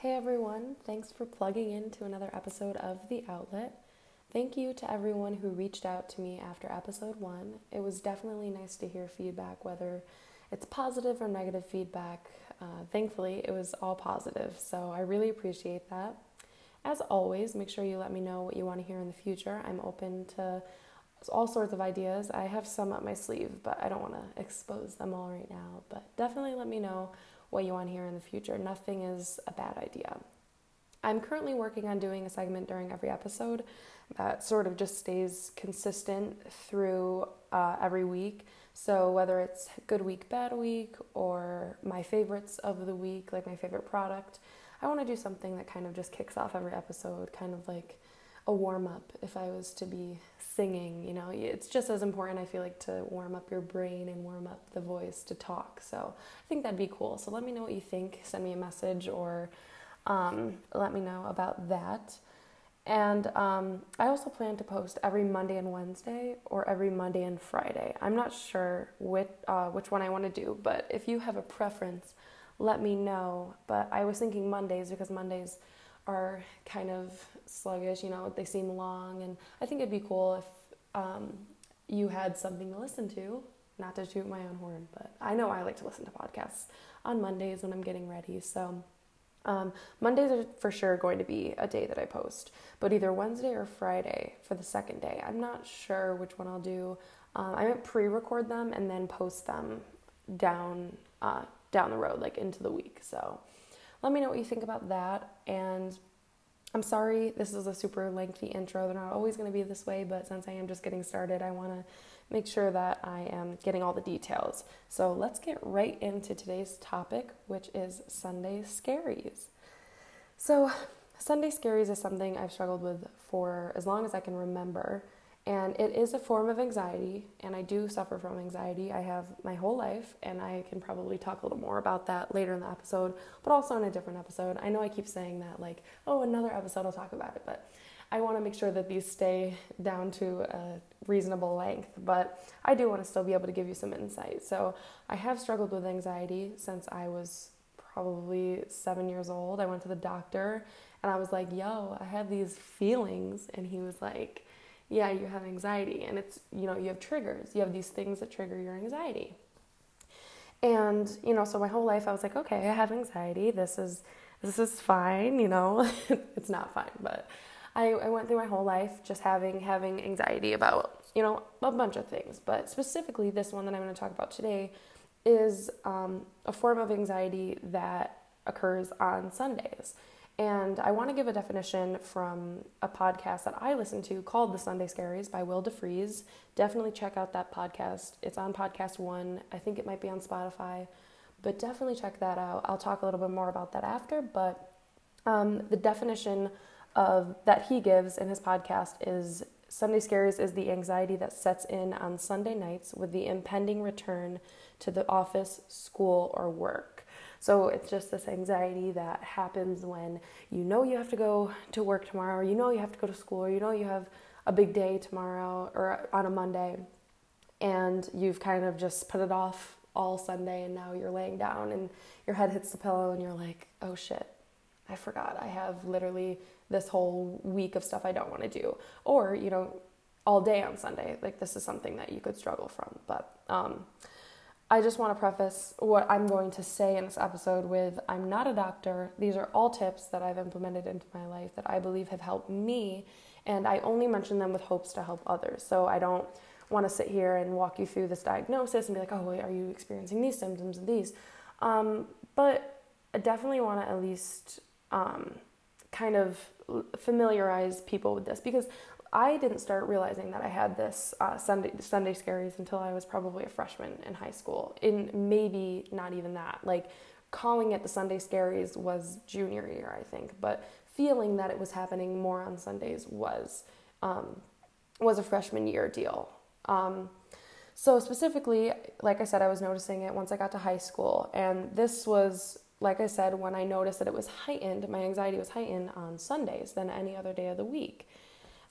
Hey everyone, thanks for plugging in to another episode of The Outlet. Thank you to everyone who reached out to me after episode one. It was definitely nice to hear feedback, whether it's positive or negative feedback. Uh, thankfully, it was all positive, so I really appreciate that. As always, make sure you let me know what you want to hear in the future. I'm open to all sorts of ideas. I have some up my sleeve, but I don't want to expose them all right now. But definitely let me know what you want to hear in the future. Nothing is a bad idea. I'm currently working on doing a segment during every episode that sort of just stays consistent through uh, every week. So, whether it's good week, bad week, or my favorites of the week, like my favorite product, I want to do something that kind of just kicks off every episode, kind of like a warm up if I was to be singing, you know, it's just as important, I feel like, to warm up your brain and warm up the voice to talk. So I think that'd be cool. So let me know what you think. Send me a message or um, let me know about that. And um, I also plan to post every Monday and Wednesday or every Monday and Friday. I'm not sure which, uh, which one I want to do, but if you have a preference, let me know. But I was thinking Mondays because Mondays are kind of sluggish, you know, they seem long. And I think it'd be cool if um, you had something to listen to. Not to toot my own horn, but I know I like to listen to podcasts on Mondays when I'm getting ready. So um, Mondays are for sure going to be a day that I post, but either Wednesday or Friday for the second day. I'm not sure which one I'll do. Um, I might pre-record them and then post them down uh, down the road, like into the week. So let me know what you think about that. And I'm sorry, this is a super lengthy intro. They're not always going to be this way, but since I am just getting started, I want to make sure that I am getting all the details. So let's get right into today's topic, which is Sunday scaries. So, Sunday scaries is something I've struggled with for as long as I can remember. And it is a form of anxiety, and I do suffer from anxiety. I have my whole life, and I can probably talk a little more about that later in the episode, but also in a different episode. I know I keep saying that, like, oh, another episode, I'll talk about it, but I want to make sure that these stay down to a reasonable length, but I do want to still be able to give you some insight. So, I have struggled with anxiety since I was probably seven years old. I went to the doctor and I was like, yo, I have these feelings. And he was like, yeah, you have anxiety and it's, you know, you have triggers. You have these things that trigger your anxiety. And, you know, so my whole life I was like, okay, I have anxiety. This is this is fine, you know. it's not fine, but I, I went through my whole life just having having anxiety about, you know, a bunch of things. But specifically this one that I'm going to talk about today is um, a form of anxiety that occurs on Sundays. And I want to give a definition from a podcast that I listen to called The Sunday Scaries by Will DeFries. Definitely check out that podcast. It's on Podcast One. I think it might be on Spotify, but definitely check that out. I'll talk a little bit more about that after. But um, the definition of that he gives in his podcast is Sunday Scaries is the anxiety that sets in on Sunday nights with the impending return to the office, school, or work. So it's just this anxiety that happens when you know you have to go to work tomorrow, or you know you have to go to school, or you know you have a big day tomorrow or on a Monday, and you've kind of just put it off all Sunday, and now you're laying down and your head hits the pillow, and you're like, oh shit, I forgot. I have literally this whole week of stuff I don't want to do. Or, you know, all day on Sunday. Like, this is something that you could struggle from. But, um, I just want to preface what I'm going to say in this episode with I'm not a doctor. These are all tips that I've implemented into my life that I believe have helped me, and I only mention them with hopes to help others. So I don't want to sit here and walk you through this diagnosis and be like, oh, wait, are you experiencing these symptoms and these? Um, but I definitely want to at least um, kind of familiarize people with this because I didn't start realizing that I had this uh, Sunday Sunday scaries until I was probably a freshman in high school. In maybe not even that. Like calling it the Sunday scaries was junior year, I think, but feeling that it was happening more on Sundays was um, was a freshman year deal. Um, so specifically, like I said, I was noticing it once I got to high school, and this was like I said when I noticed that it was heightened. My anxiety was heightened on Sundays than any other day of the week.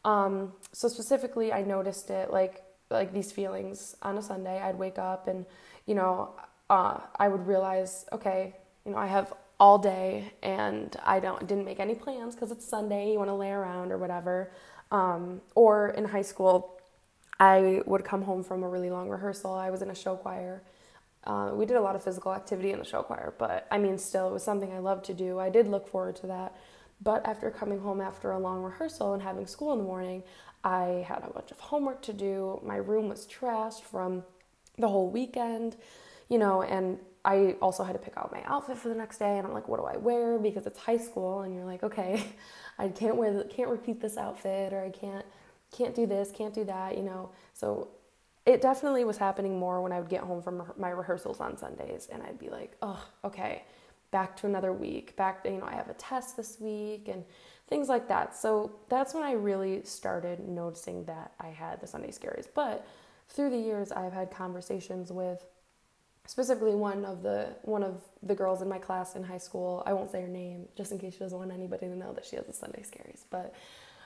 Um, so specifically, I noticed it like like these feelings on a Sunday. I'd wake up and you know uh, I would realize, okay, you know I have all day and I don't didn't make any plans because it's Sunday, you want to lay around or whatever. Um, or in high school, I would come home from a really long rehearsal. I was in a show choir. Uh, we did a lot of physical activity in the show choir, but I mean, still, it was something I loved to do. I did look forward to that. But after coming home after a long rehearsal and having school in the morning, I had a bunch of homework to do. My room was trashed from the whole weekend, you know, and I also had to pick out my outfit for the next day. And I'm like, what do I wear? Because it's high school, and you're like, okay, I can't wear, the, can't repeat this outfit, or I can't, can't do this, can't do that, you know. So it definitely was happening more when I would get home from my rehearsals on Sundays, and I'd be like, oh, okay, back to another week. Back, you know, I have a test this week, and things like that. So that's when I really started noticing that I had the Sunday scaries. But through the years, I've had conversations with specifically one of the one of the girls in my class in high school. I won't say her name just in case she doesn't want anybody to know that she has the Sunday scaries. But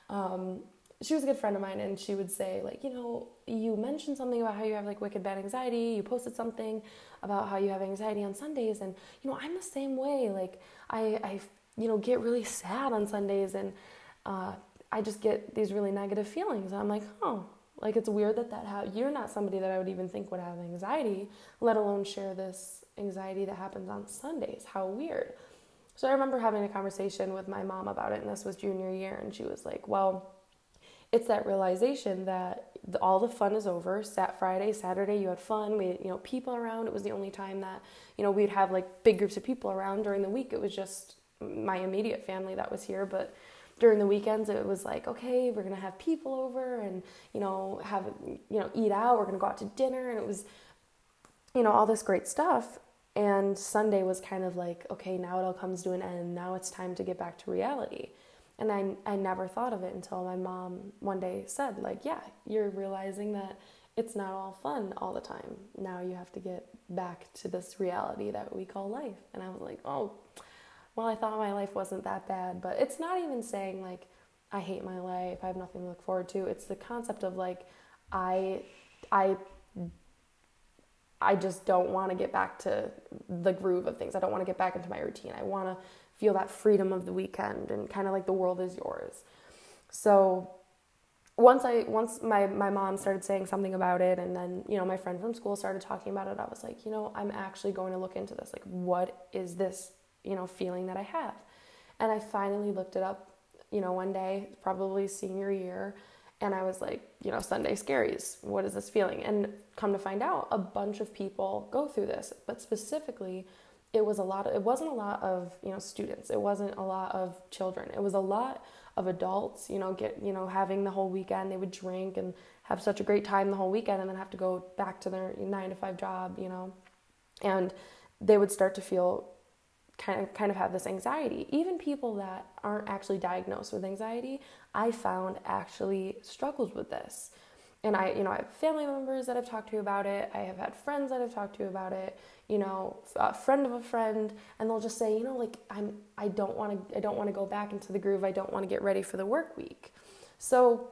um, she was a good friend of mine, and she would say like, you know, you mentioned something about how you have like wicked bad anxiety. You posted something about how you have anxiety on Sundays, and you know, I'm the same way. Like I, I, you know, get really sad on Sundays, and uh, I just get these really negative feelings. And I'm like, oh, like it's weird that that ha- you're not somebody that I would even think would have anxiety, let alone share this anxiety that happens on Sundays. How weird. So I remember having a conversation with my mom about it, and this was junior year, and she was like, "Well, it's that realization that the, all the fun is over. Sat Friday, Saturday, you had fun. We, you know, people around. It was the only time that you know we'd have like big groups of people around during the week. It was just my immediate family that was here, but." during the weekends it was like okay we're gonna have people over and you know have you know eat out we're gonna go out to dinner and it was you know all this great stuff and sunday was kind of like okay now it all comes to an end now it's time to get back to reality and i, I never thought of it until my mom one day said like yeah you're realizing that it's not all fun all the time now you have to get back to this reality that we call life and i was like oh well, I thought my life wasn't that bad, but it's not even saying like I hate my life, I have nothing to look forward to. It's the concept of like I I I just don't want to get back to the groove of things. I don't want to get back into my routine. I want to feel that freedom of the weekend and kind of like the world is yours. So once I once my my mom started saying something about it and then you know my friend from school started talking about it I was like you know I'm actually going to look into this like what is this you know, feeling that I have. And I finally looked it up, you know, one day, probably senior year, and I was like, you know, Sunday scaries, what is this feeling? And come to find out, a bunch of people go through this, but specifically, it was a lot of, it wasn't a lot of, you know, students. It wasn't a lot of children. It was a lot of adults, you know, get, you know, having the whole weekend, they would drink and have such a great time the whole weekend and then have to go back to their 9 to 5 job, you know. And they would start to feel kind of kind of have this anxiety. Even people that aren't actually diagnosed with anxiety, I found actually struggled with this. And I, you know, I have family members that I've talked to about it. I have had friends that I've talked to about it. You know, a friend of a friend, and they'll just say, you know, like I'm, I don't want to, I don't want to go back into the groove. I don't want to get ready for the work week. So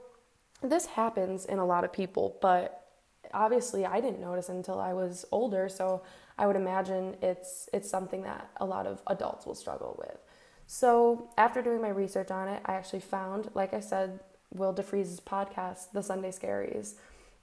this happens in a lot of people, but obviously I didn't notice until I was older. So I would imagine it's it's something that a lot of adults will struggle with. So after doing my research on it, I actually found, like I said, Will DeFries's podcast, The Sunday Scaries,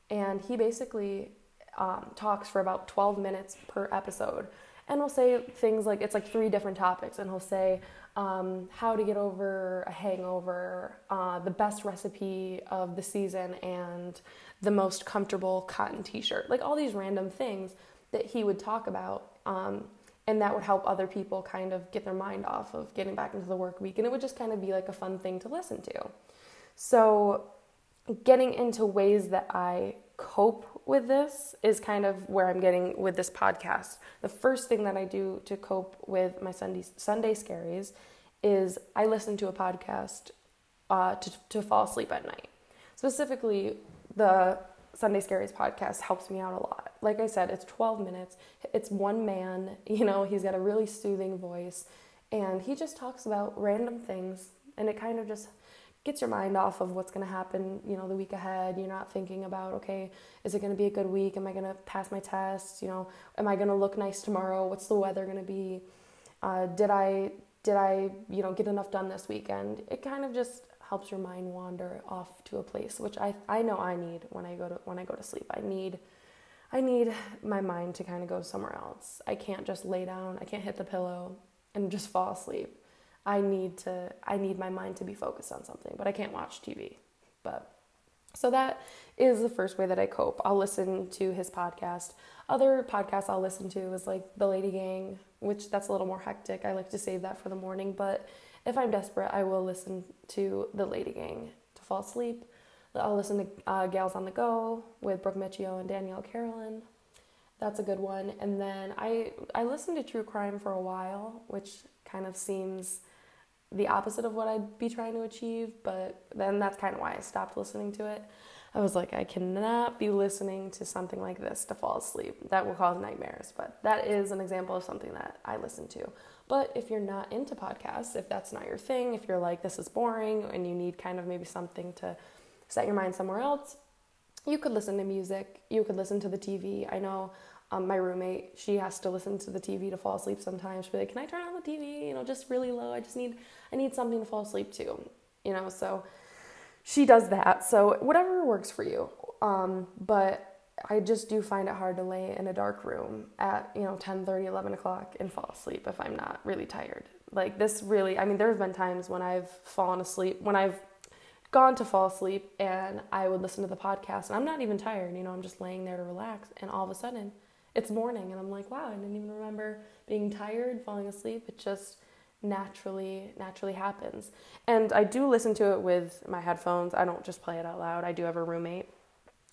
and he basically um, talks for about 12 minutes per episode, and will say things like it's like three different topics, and he'll say um, how to get over a hangover, uh, the best recipe of the season, and the most comfortable cotton T-shirt, like all these random things that he would talk about. Um, and that would help other people kind of get their mind off of getting back into the work week. And it would just kind of be like a fun thing to listen to. So, getting into ways that I cope with this is kind of where I'm getting with this podcast. The first thing that I do to cope with my Sunday, Sunday scaries is I listen to a podcast uh, to, to fall asleep at night. Specifically, the Sunday Scaries podcast helps me out a lot. Like I said, it's 12 minutes. It's one man, you know, he's got a really soothing voice and he just talks about random things and it kind of just gets your mind off of what's going to happen, you know, the week ahead. You're not thinking about, okay, is it going to be a good week? Am I going to pass my test? You know, am I going to look nice tomorrow? What's the weather going to be? Uh, did I did I you know get enough done this weekend? It kind of just helps your mind wander off to a place, which I I know I need when I go to when I go to sleep. I need I need my mind to kind of go somewhere else. I can't just lay down. I can't hit the pillow and just fall asleep. I need to I need my mind to be focused on something, but I can't watch TV. But so that is the first way that I cope. I'll listen to his podcast. Other podcasts I'll listen to is like The Lady Gang, which that's a little more hectic. I like to save that for the morning, but if I'm desperate, I will listen to The Lady Gang to fall asleep. I'll listen to uh, Gals on the Go with Brooke Miccio and Danielle Carolan. That's a good one. And then I I listened to true crime for a while, which kind of seems the opposite of what I'd be trying to achieve, but then that's kind of why I stopped listening to it. I was like, I cannot be listening to something like this to fall asleep. That will cause nightmares. But that is an example of something that I listen to. But if you're not into podcasts, if that's not your thing, if you're like, this is boring and you need kind of maybe something to set your mind somewhere else, you could listen to music, you could listen to the TV. I know um, my roommate, she has to listen to the TV to fall asleep sometimes. She'll be like, "Can I turn on the TV? You know, just really low. I just need, I need something to fall asleep to." You know, so she does that. So whatever works for you. Um, but I just do find it hard to lay in a dark room at you know 10, 30, 11 o'clock and fall asleep if I'm not really tired. Like this really, I mean, there have been times when I've fallen asleep when I've gone to fall asleep and I would listen to the podcast and I'm not even tired, you know, I'm just laying there to relax and all of a sudden it's morning and I'm like, wow, I didn't even remember being tired, falling asleep. It just naturally naturally happens. And I do listen to it with my headphones. I don't just play it out loud. I do have a roommate.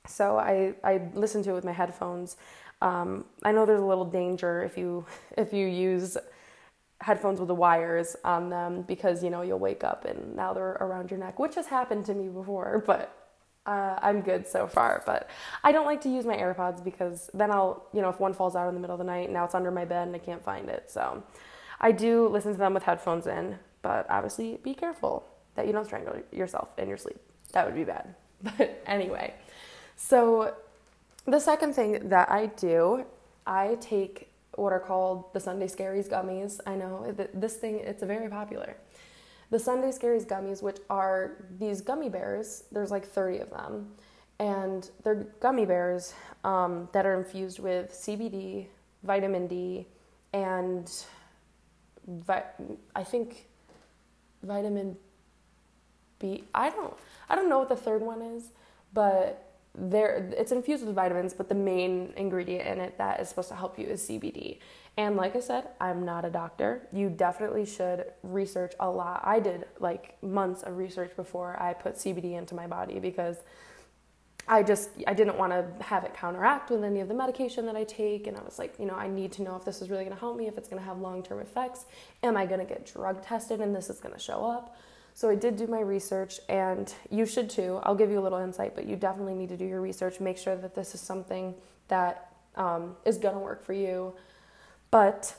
So I, I listen to it with my headphones. Um, I know there's a little danger if you if you use headphones with the wires on them because you know you'll wake up and now they're around your neck, which has happened to me before, but uh, I'm good so far. But I don't like to use my AirPods because then I'll, you know, if one falls out in the middle of the night, now it's under my bed and I can't find it. So I do listen to them with headphones in, but obviously be careful that you don't strangle yourself in your sleep. That would be bad. But anyway, so the second thing that I do, I take what are called the Sunday Scaries gummies. I know this thing, it's very popular. The Sunday Scaries gummies, which are these gummy bears, there's like 30 of them, and they're gummy bears um, that are infused with CBD, vitamin D, and vi- I think vitamin B. I don't, I don't know what the third one is, but there it's infused with vitamins, but the main ingredient in it that is supposed to help you is CBD. And like I said, I'm not a doctor. You definitely should research a lot. I did like months of research before I put CBD into my body because I just I didn't want to have it counteract with any of the medication that I take and I was like, you know, I need to know if this is really going to help me, if it's going to have long-term effects. Am I going to get drug tested and this is going to show up? So I did do my research, and you should too. I'll give you a little insight, but you definitely need to do your research. Make sure that this is something that um, is going to work for you. But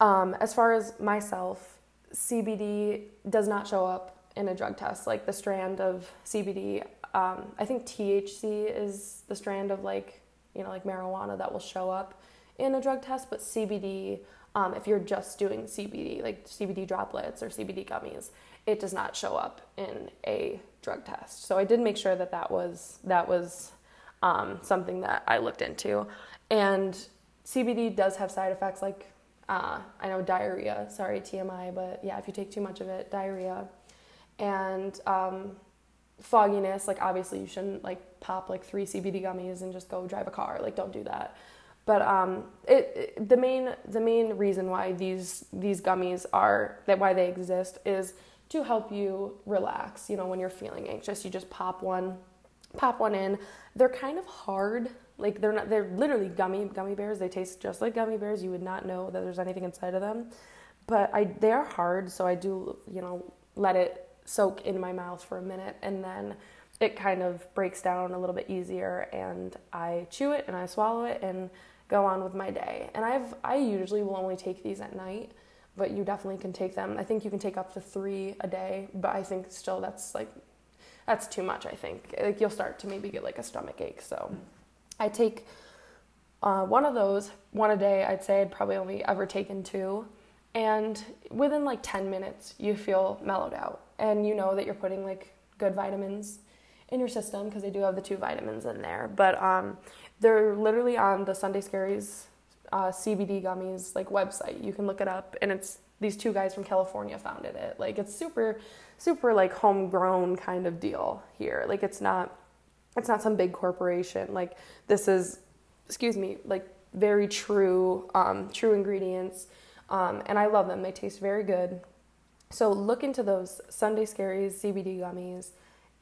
um, as far as myself, CBD does not show up in a drug test. Like the strand of CBD, um, I think THC is the strand of like you know like marijuana that will show up in a drug test, but CBD. Um, if you're just doing CBD, like CBD droplets or CBD gummies, it does not show up in a drug test. So I did make sure that that was that was um, something that I looked into. And CBD does have side effects like uh, I know diarrhea. Sorry TMI, but yeah, if you take too much of it, diarrhea and um, fogginess. Like obviously you shouldn't like pop like three CBD gummies and just go drive a car. Like don't do that. But um, it, it the main the main reason why these these gummies are that why they exist is to help you relax. You know, when you're feeling anxious, you just pop one, pop one in. They're kind of hard. Like they're not they're literally gummy gummy bears. They taste just like gummy bears. You would not know that there's anything inside of them. But I they are hard, so I do, you know, let it soak in my mouth for a minute and then it kind of breaks down a little bit easier and I chew it and I swallow it and go on with my day. And I've I usually will only take these at night but you definitely can take them. I think you can take up to three a day, but I think still that's like that's too much. I think like you'll start to maybe get like a stomach ache. So I take uh, one of those one a day. I'd say I'd probably only ever taken two, and within like 10 minutes you feel mellowed out and you know that you're putting like good vitamins in your system because they do have the two vitamins in there but um, they're literally on the sunday scaries uh, cbd gummies like website you can look it up and it's these two guys from california founded it like it's super super like homegrown kind of deal here like it's not it's not some big corporation like this is excuse me like very true um, true ingredients um, and I love them. They taste very good. So look into those Sunday Scaries CBD gummies.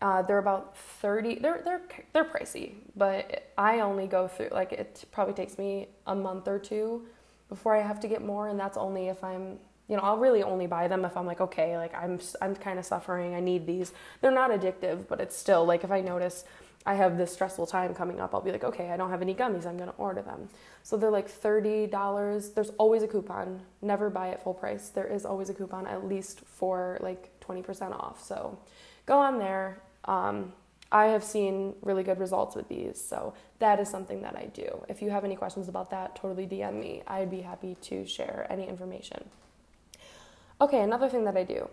Uh, they're about 30 they're they're they're pricey but i only go through like it probably takes me a month or two before i have to get more and that's only if i'm you know i'll really only buy them if i'm like okay like i'm i'm kind of suffering i need these they're not addictive but it's still like if i notice I have this stressful time coming up, I'll be like, okay, I don't have any gummies, I'm gonna order them. So they're like $30. There's always a coupon. Never buy it full price. There is always a coupon, at least for like 20% off. So go on there. Um, I have seen really good results with these, so that is something that I do. If you have any questions about that, totally DM me. I'd be happy to share any information. Okay, another thing that I do.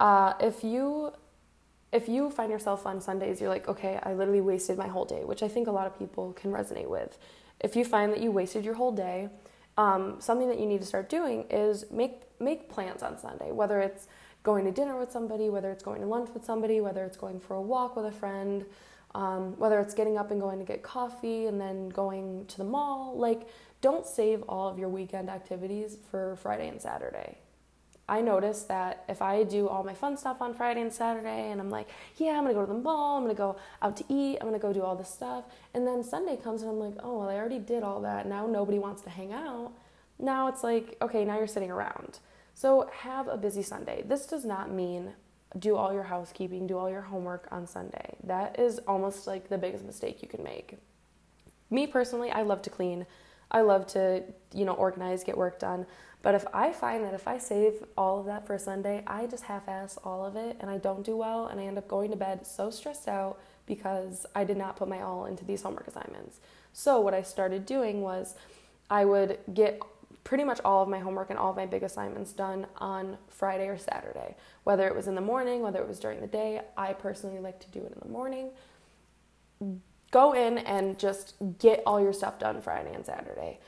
Uh, if you if you find yourself on Sundays, you're like, okay, I literally wasted my whole day, which I think a lot of people can resonate with. If you find that you wasted your whole day, um, something that you need to start doing is make make plans on Sunday, whether it's going to dinner with somebody, whether it's going to lunch with somebody, whether it's going for a walk with a friend, um, whether it's getting up and going to get coffee and then going to the mall. Like, don't save all of your weekend activities for Friday and Saturday. I noticed that if I do all my fun stuff on Friday and Saturday and I'm like, yeah, I'm gonna go to the mall, I'm gonna go out to eat, I'm gonna go do all this stuff, and then Sunday comes and I'm like, oh, well, I already did all that. Now nobody wants to hang out. Now it's like, okay, now you're sitting around. So have a busy Sunday. This does not mean do all your housekeeping, do all your homework on Sunday. That is almost like the biggest mistake you can make. Me personally, I love to clean. I love to, you know, organize, get work done. But if I find that if I save all of that for Sunday, I just half ass all of it and I don't do well and I end up going to bed so stressed out because I did not put my all into these homework assignments. So, what I started doing was I would get pretty much all of my homework and all of my big assignments done on Friday or Saturday. Whether it was in the morning, whether it was during the day, I personally like to do it in the morning. Go in and just get all your stuff done Friday and Saturday.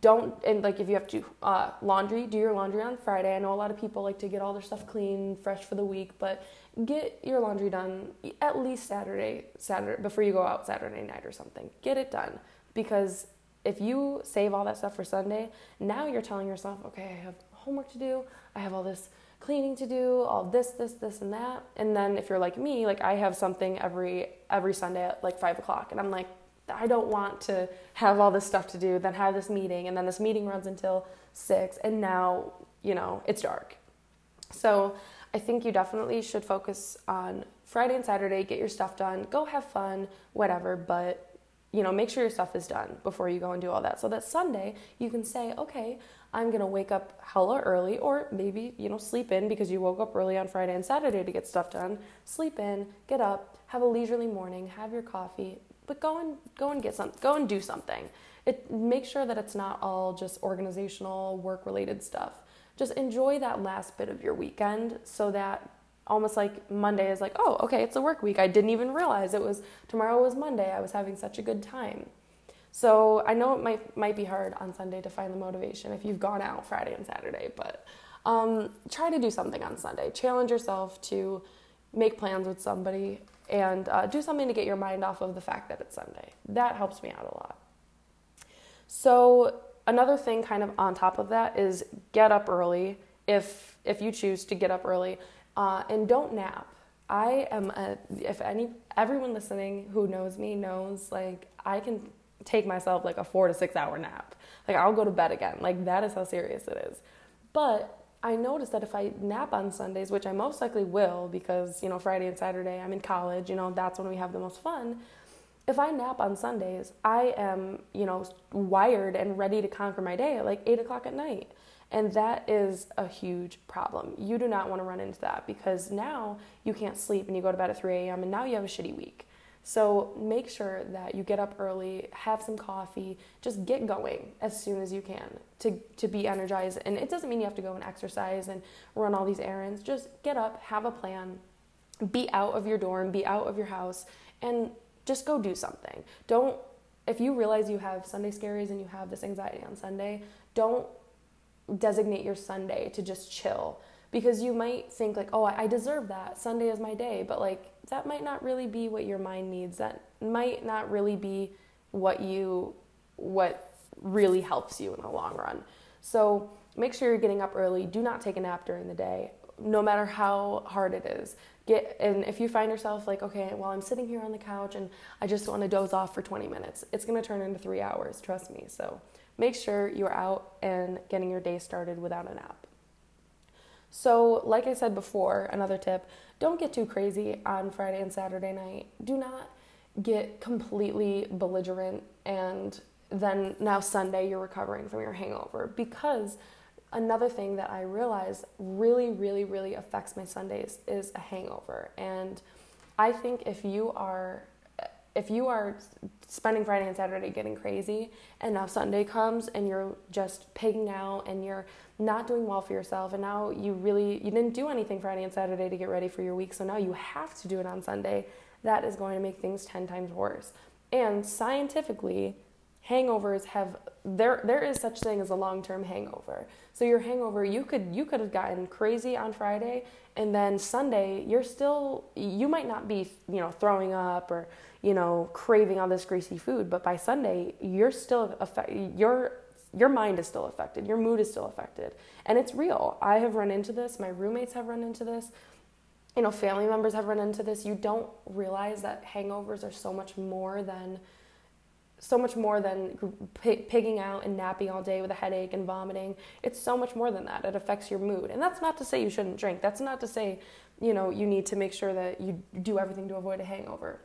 Don't and like if you have to uh, laundry do your laundry on friday. I know a lot of people like to get all their stuff clean fresh for the week but get your laundry done at least saturday saturday before you go out saturday night or something. Get it done. Because if you save all that stuff for sunday now you're telling yourself okay i have homework to do. I have all this cleaning to do all this this this and that and then if you're like me like i have something every every sunday at like five o'clock and i'm like I don't want to have all this stuff to do, then have this meeting, and then this meeting runs until six, and now, you know, it's dark. So I think you definitely should focus on Friday and Saturday, get your stuff done, go have fun, whatever, but you know, make sure your stuff is done before you go and do all that. So that Sunday you can say, okay, I'm gonna wake up hella early, or maybe, you know, sleep in because you woke up early on Friday and Saturday to get stuff done. Sleep in, get up, have a leisurely morning, have your coffee, but go and go and get some go and do something. It make sure that it's not all just organizational work related stuff. Just enjoy that last bit of your weekend so that almost like monday is like oh okay it's a work week. I didn't even realize it was tomorrow was monday. I was having such a good time so i know it might might be hard on sunday to find the motivation if you've gone out friday and saturday but um, try to do something on sunday challenge yourself to make plans with somebody and uh, do something to get your mind off of the fact that it's Sunday. That helps me out a lot. So another thing kind of on top of that is get up early if if you choose to get up early uh, and don't nap. I am a, if any everyone listening who knows me knows like I can take myself like a 4 to 6 hour nap. Like I'll go to bed again. Like that is how serious it is. But I noticed that if I nap on Sundays, which I most likely will because, you know, Friday and Saturday I'm in college, you know, that's when we have the most fun. If I nap on Sundays, I am, you know, wired and ready to conquer my day at like eight o'clock at night. And that is a huge problem. You do not want to run into that because now you can't sleep and you go to bed at 3 a.m. and now you have a shitty week. So make sure that you get up early, have some coffee, just get going as soon as you can to, to be energized. And it doesn't mean you have to go and exercise and run all these errands. Just get up, have a plan, be out of your dorm, be out of your house, and just go do something. Don't, if you realize you have Sunday scaries and you have this anxiety on Sunday, don't designate your Sunday to just chill because you might think like oh i deserve that. Sunday is my day. But like that might not really be what your mind needs. That might not really be what you what really helps you in the long run. So make sure you're getting up early. Do not take a nap during the day no matter how hard it is. Get and if you find yourself like okay well i'm sitting here on the couch and i just want to doze off for 20 minutes it's going to turn into three hours trust me. So make sure you're out and getting your day started without a nap so, like I said before, another tip don't get too crazy on Friday and Saturday night. Do not get completely belligerent and then now Sunday you're recovering from your hangover because another thing that I realize really, really, really affects my Sundays is a hangover. And I think if you are if you are spending Friday and Saturday getting crazy and now Sunday comes and you're just pigging out and you're not doing well for yourself and now you really you didn't do anything Friday and Saturday to get ready for your week so now you have to do it on Sunday that is going to make things 10 times worse. And scientifically hangovers have there there is such thing as a long-term hangover. So your hangover you could you could have gotten crazy on Friday and then Sunday you're still you might not be you know throwing up or you know craving all this greasy food but by Sunday you're still affect your your mind is still affected your mood is still affected and it's real I have run into this my roommates have run into this you know family members have run into this you don't realize that hangovers are so much more than so much more than pigging out and napping all day with a headache and vomiting. It's so much more than that. It affects your mood. And that's not to say you shouldn't drink. That's not to say, you know, you need to make sure that you do everything to avoid a hangover.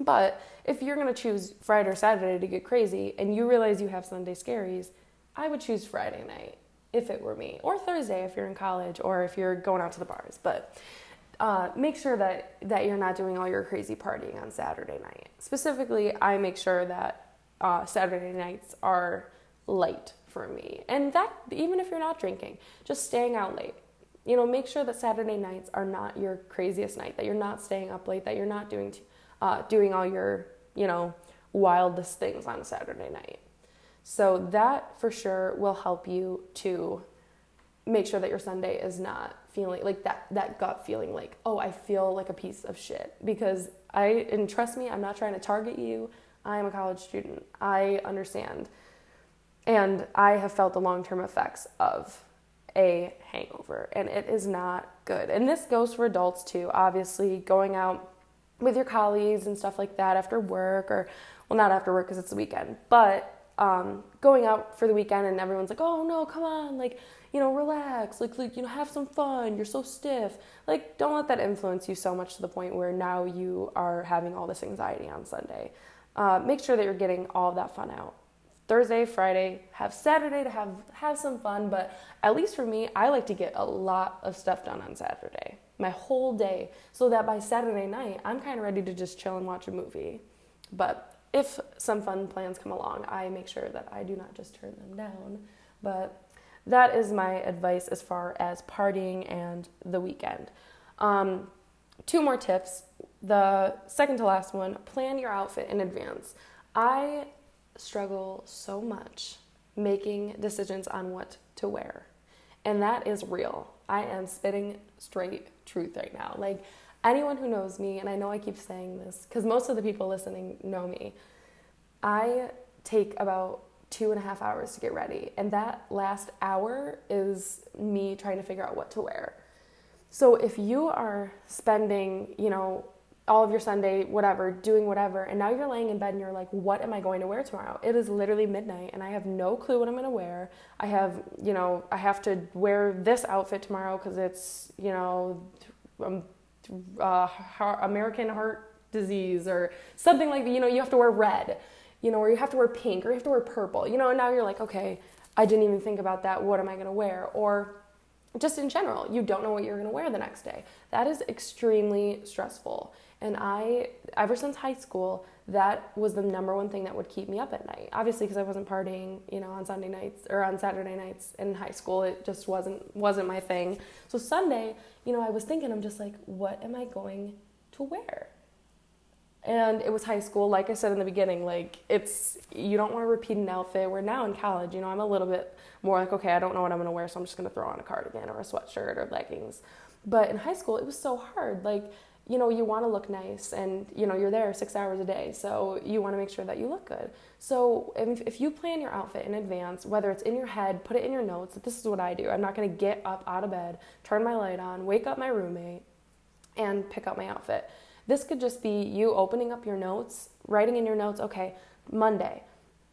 But if you're going to choose Friday or Saturday to get crazy and you realize you have Sunday scaries, I would choose Friday night if it were me, or Thursday if you're in college or if you're going out to the bars. But uh, make sure that, that you're not doing all your crazy partying on Saturday night. Specifically, I make sure that uh, Saturday nights are light for me. And that, even if you're not drinking, just staying out late. You know, make sure that Saturday nights are not your craziest night, that you're not staying up late, that you're not doing, t- uh, doing all your, you know, wildest things on a Saturday night. So that for sure will help you to make sure that your Sunday is not feeling like that that gut feeling like, "Oh, I feel like a piece of shit." Because I and trust me, I'm not trying to target you. I am a college student. I understand. And I have felt the long term effects of a hangover, and it is not good. And this goes for adults too, obviously, going out with your colleagues and stuff like that after work, or, well, not after work because it's the weekend, but um, going out for the weekend and everyone's like, oh no, come on, like, you know, relax, like, like, you know, have some fun, you're so stiff. Like, don't let that influence you so much to the point where now you are having all this anxiety on Sunday uh, make sure that you're getting all of that fun out. Thursday, Friday, have Saturday to have have some fun, but at least for me, I like to get a lot of stuff done on Saturday. My whole day, so that by Saturday night, I'm kind of ready to just chill and watch a movie. But if some fun plans come along, I make sure that I do not just turn them down. But that is my advice as far as partying and the weekend. Um, two more tips the second to last one plan your outfit in advance. I struggle so much making decisions on what to wear, and that is real. I am spitting straight truth right now. Like, anyone who knows me, and I know I keep saying this because most of the people listening know me, I take about two and a half hours to get ready, and that last hour is me trying to figure out what to wear. So if you are spending, you know, all of your Sunday, whatever, doing whatever, and now you're laying in bed and you're like, what am I going to wear tomorrow? It is literally midnight and I have no clue what I'm going to wear. I have, you know, I have to wear this outfit tomorrow because it's, you know, um, uh, American heart disease or something like that. You know, you have to wear red, you know, or you have to wear pink or you have to wear purple, you know, and now you're like, okay, I didn't even think about that. What am I going to wear? Or just in general, you don't know what you're going to wear the next day. That is extremely stressful. And I, ever since high school, that was the number one thing that would keep me up at night. Obviously, because I wasn't partying, you know, on Sunday nights or on Saturday nights in high school. It just wasn't wasn't my thing. So Sunday, you know, I was thinking, I'm just like, what am I going to wear? And it was high school, like I said in the beginning, like it's you don't want to repeat an outfit. We're now in college, you know, I'm a little bit more like, okay, I don't know what I'm gonna wear, so I'm just gonna throw on a cardigan or a sweatshirt or leggings. But in high school, it was so hard. Like you know, you want to look nice and, you know, you're there six hours a day. So you want to make sure that you look good. So if, if you plan your outfit in advance, whether it's in your head, put it in your notes, that this is what I do. I'm not going to get up out of bed, turn my light on, wake up my roommate, and pick out my outfit. This could just be you opening up your notes, writing in your notes, okay, Monday,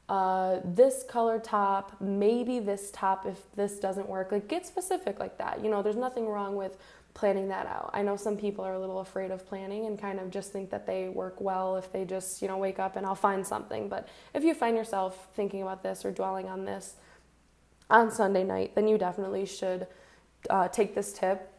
uh, this color top, maybe this top if this doesn't work. Like, get specific like that. You know, there's nothing wrong with planning that out. I know some people are a little afraid of planning and kind of just think that they work well if they just, you know, wake up and I'll find something. But if you find yourself thinking about this or dwelling on this on Sunday night, then you definitely should uh, take this tip.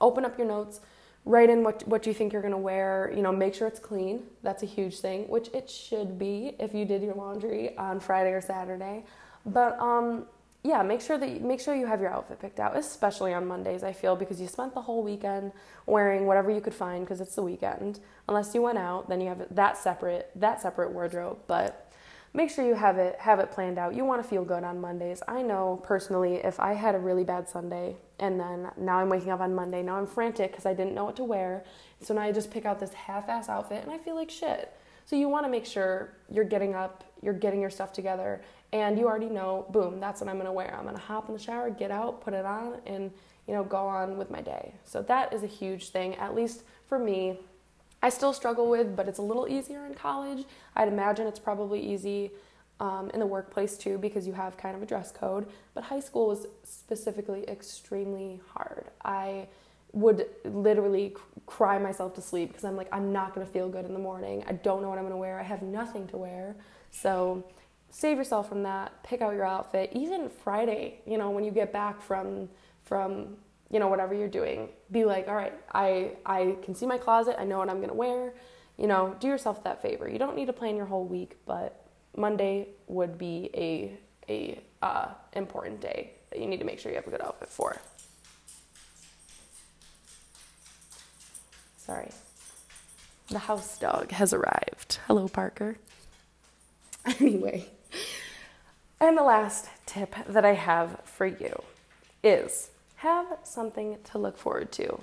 Open up your notes, write in what, what you think you're going to wear, you know, make sure it's clean. That's a huge thing, which it should be if you did your laundry on Friday or Saturday. But um, yeah, make sure that you, make sure you have your outfit picked out, especially on Mondays. I feel because you spent the whole weekend wearing whatever you could find because it's the weekend. Unless you went out, then you have that separate that separate wardrobe. But make sure you have it have it planned out. You want to feel good on Mondays. I know personally, if I had a really bad Sunday and then now I'm waking up on Monday, now I'm frantic because I didn't know what to wear, so now I just pick out this half-ass outfit and I feel like shit. So you want to make sure you're getting up, you're getting your stuff together, and you already know, boom, that's what I'm gonna wear. I'm gonna hop in the shower, get out, put it on, and you know, go on with my day. So that is a huge thing, at least for me. I still struggle with, but it's a little easier in college. I'd imagine it's probably easy um, in the workplace too because you have kind of a dress code. But high school was specifically extremely hard. I would literally cry myself to sleep because I'm like, I'm not gonna feel good in the morning. I don't know what I'm gonna wear. I have nothing to wear. So save yourself from that pick out your outfit. Even friday you know when you get back from from you know whatever you're doing be like all right i i can see my closet. I know what i'm going to wear. You know do yourself that favor. You don't need to plan your whole week but monday would be a a uh, important day that you need to make sure you have a good outfit for. Sorry. The house dog has arrived. Hello parker. Anyway and the last tip that I have for you is have something to look forward to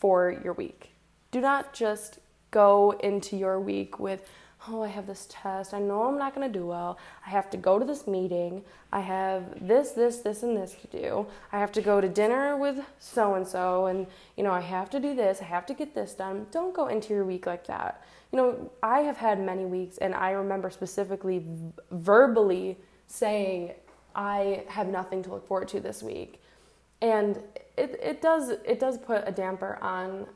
for your week. Do not just go into your week with, oh, I have this test. I know I'm not going to do well. I have to go to this meeting. I have this, this, this, and this to do. I have to go to dinner with so and so, and, you know, I have to do this. I have to get this done. Don't go into your week like that you know, I have had many weeks, and I remember specifically verbally saying, I have nothing to look forward to this week. And it, it does it does put a damper on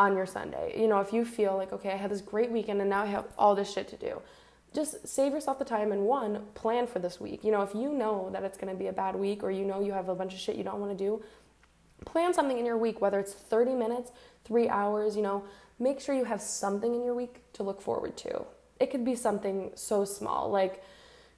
on your Sunday. You know, if you feel like, okay, I had this great weekend and now I have all this shit to do. Just save yourself the time and one, plan for this week. You know, if you know that it's gonna be a bad week or you know you have a bunch of shit you don't wanna do, plan something in your week, whether it's 30 minutes, three hours, you know, make sure you have something in your week to look forward to. It could be something so small, like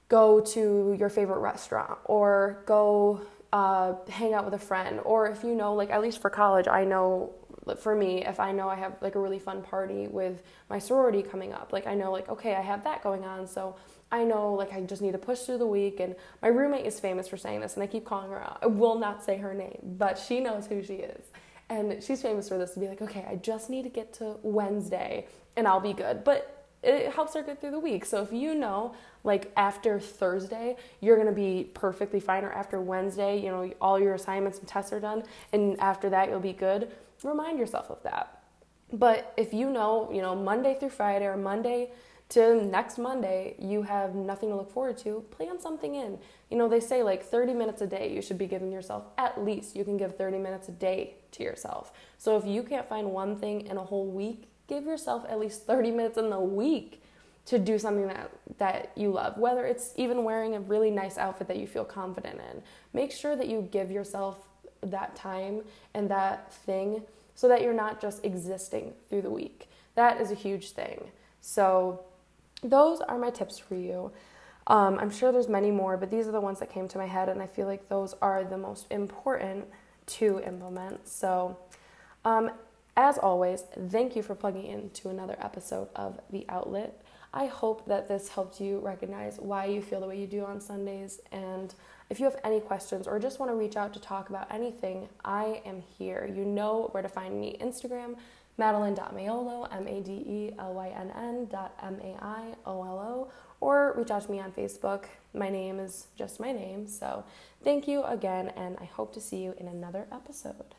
go to your favorite restaurant or go uh, hang out with a friend. Or if you know, like at least for college, I know for me, if I know I have like a really fun party with my sorority coming up, like I know, like, okay, I have that going on. So I know, like, I just need to push through the week. And my roommate is famous for saying this, and I keep calling her out. I will not say her name, but she knows who she is. And she's famous for this to be like, okay, I just need to get to Wednesday and I'll be good. But it helps her get through the week. So if you know, like after Thursday, you're gonna be perfectly fine, or after Wednesday, you know, all your assignments and tests are done, and after that, you'll be good, remind yourself of that. But if you know, you know, Monday through Friday or Monday to next Monday, you have nothing to look forward to, plan something in. You know, they say like 30 minutes a day you should be giving yourself. At least you can give 30 minutes a day to yourself. So if you can't find one thing in a whole week, give yourself at least 30 minutes in the week. to do something that that you love whether it's even wearing a really nice outfit that you feel confident in make sure that you give yourself that time and that thing so that you're not just existing through the week. That is a huge thing. So those are my tips for you. Um, i'm sure there's many more but these are the ones that came to my head and i feel like those are the most important to implement. So um, as always thank you for plugging into another episode of the outlet. I hope that this helped you recognize why you feel the way you do on Sundays. And if you have any questions or just want to reach out to talk about anything, I am here. You know where to find me Instagram, madelynn.maiolo, M A D E L Y N N dot M A I O L O, or reach out to me on Facebook. My name is just my name. So thank you again, and I hope to see you in another episode.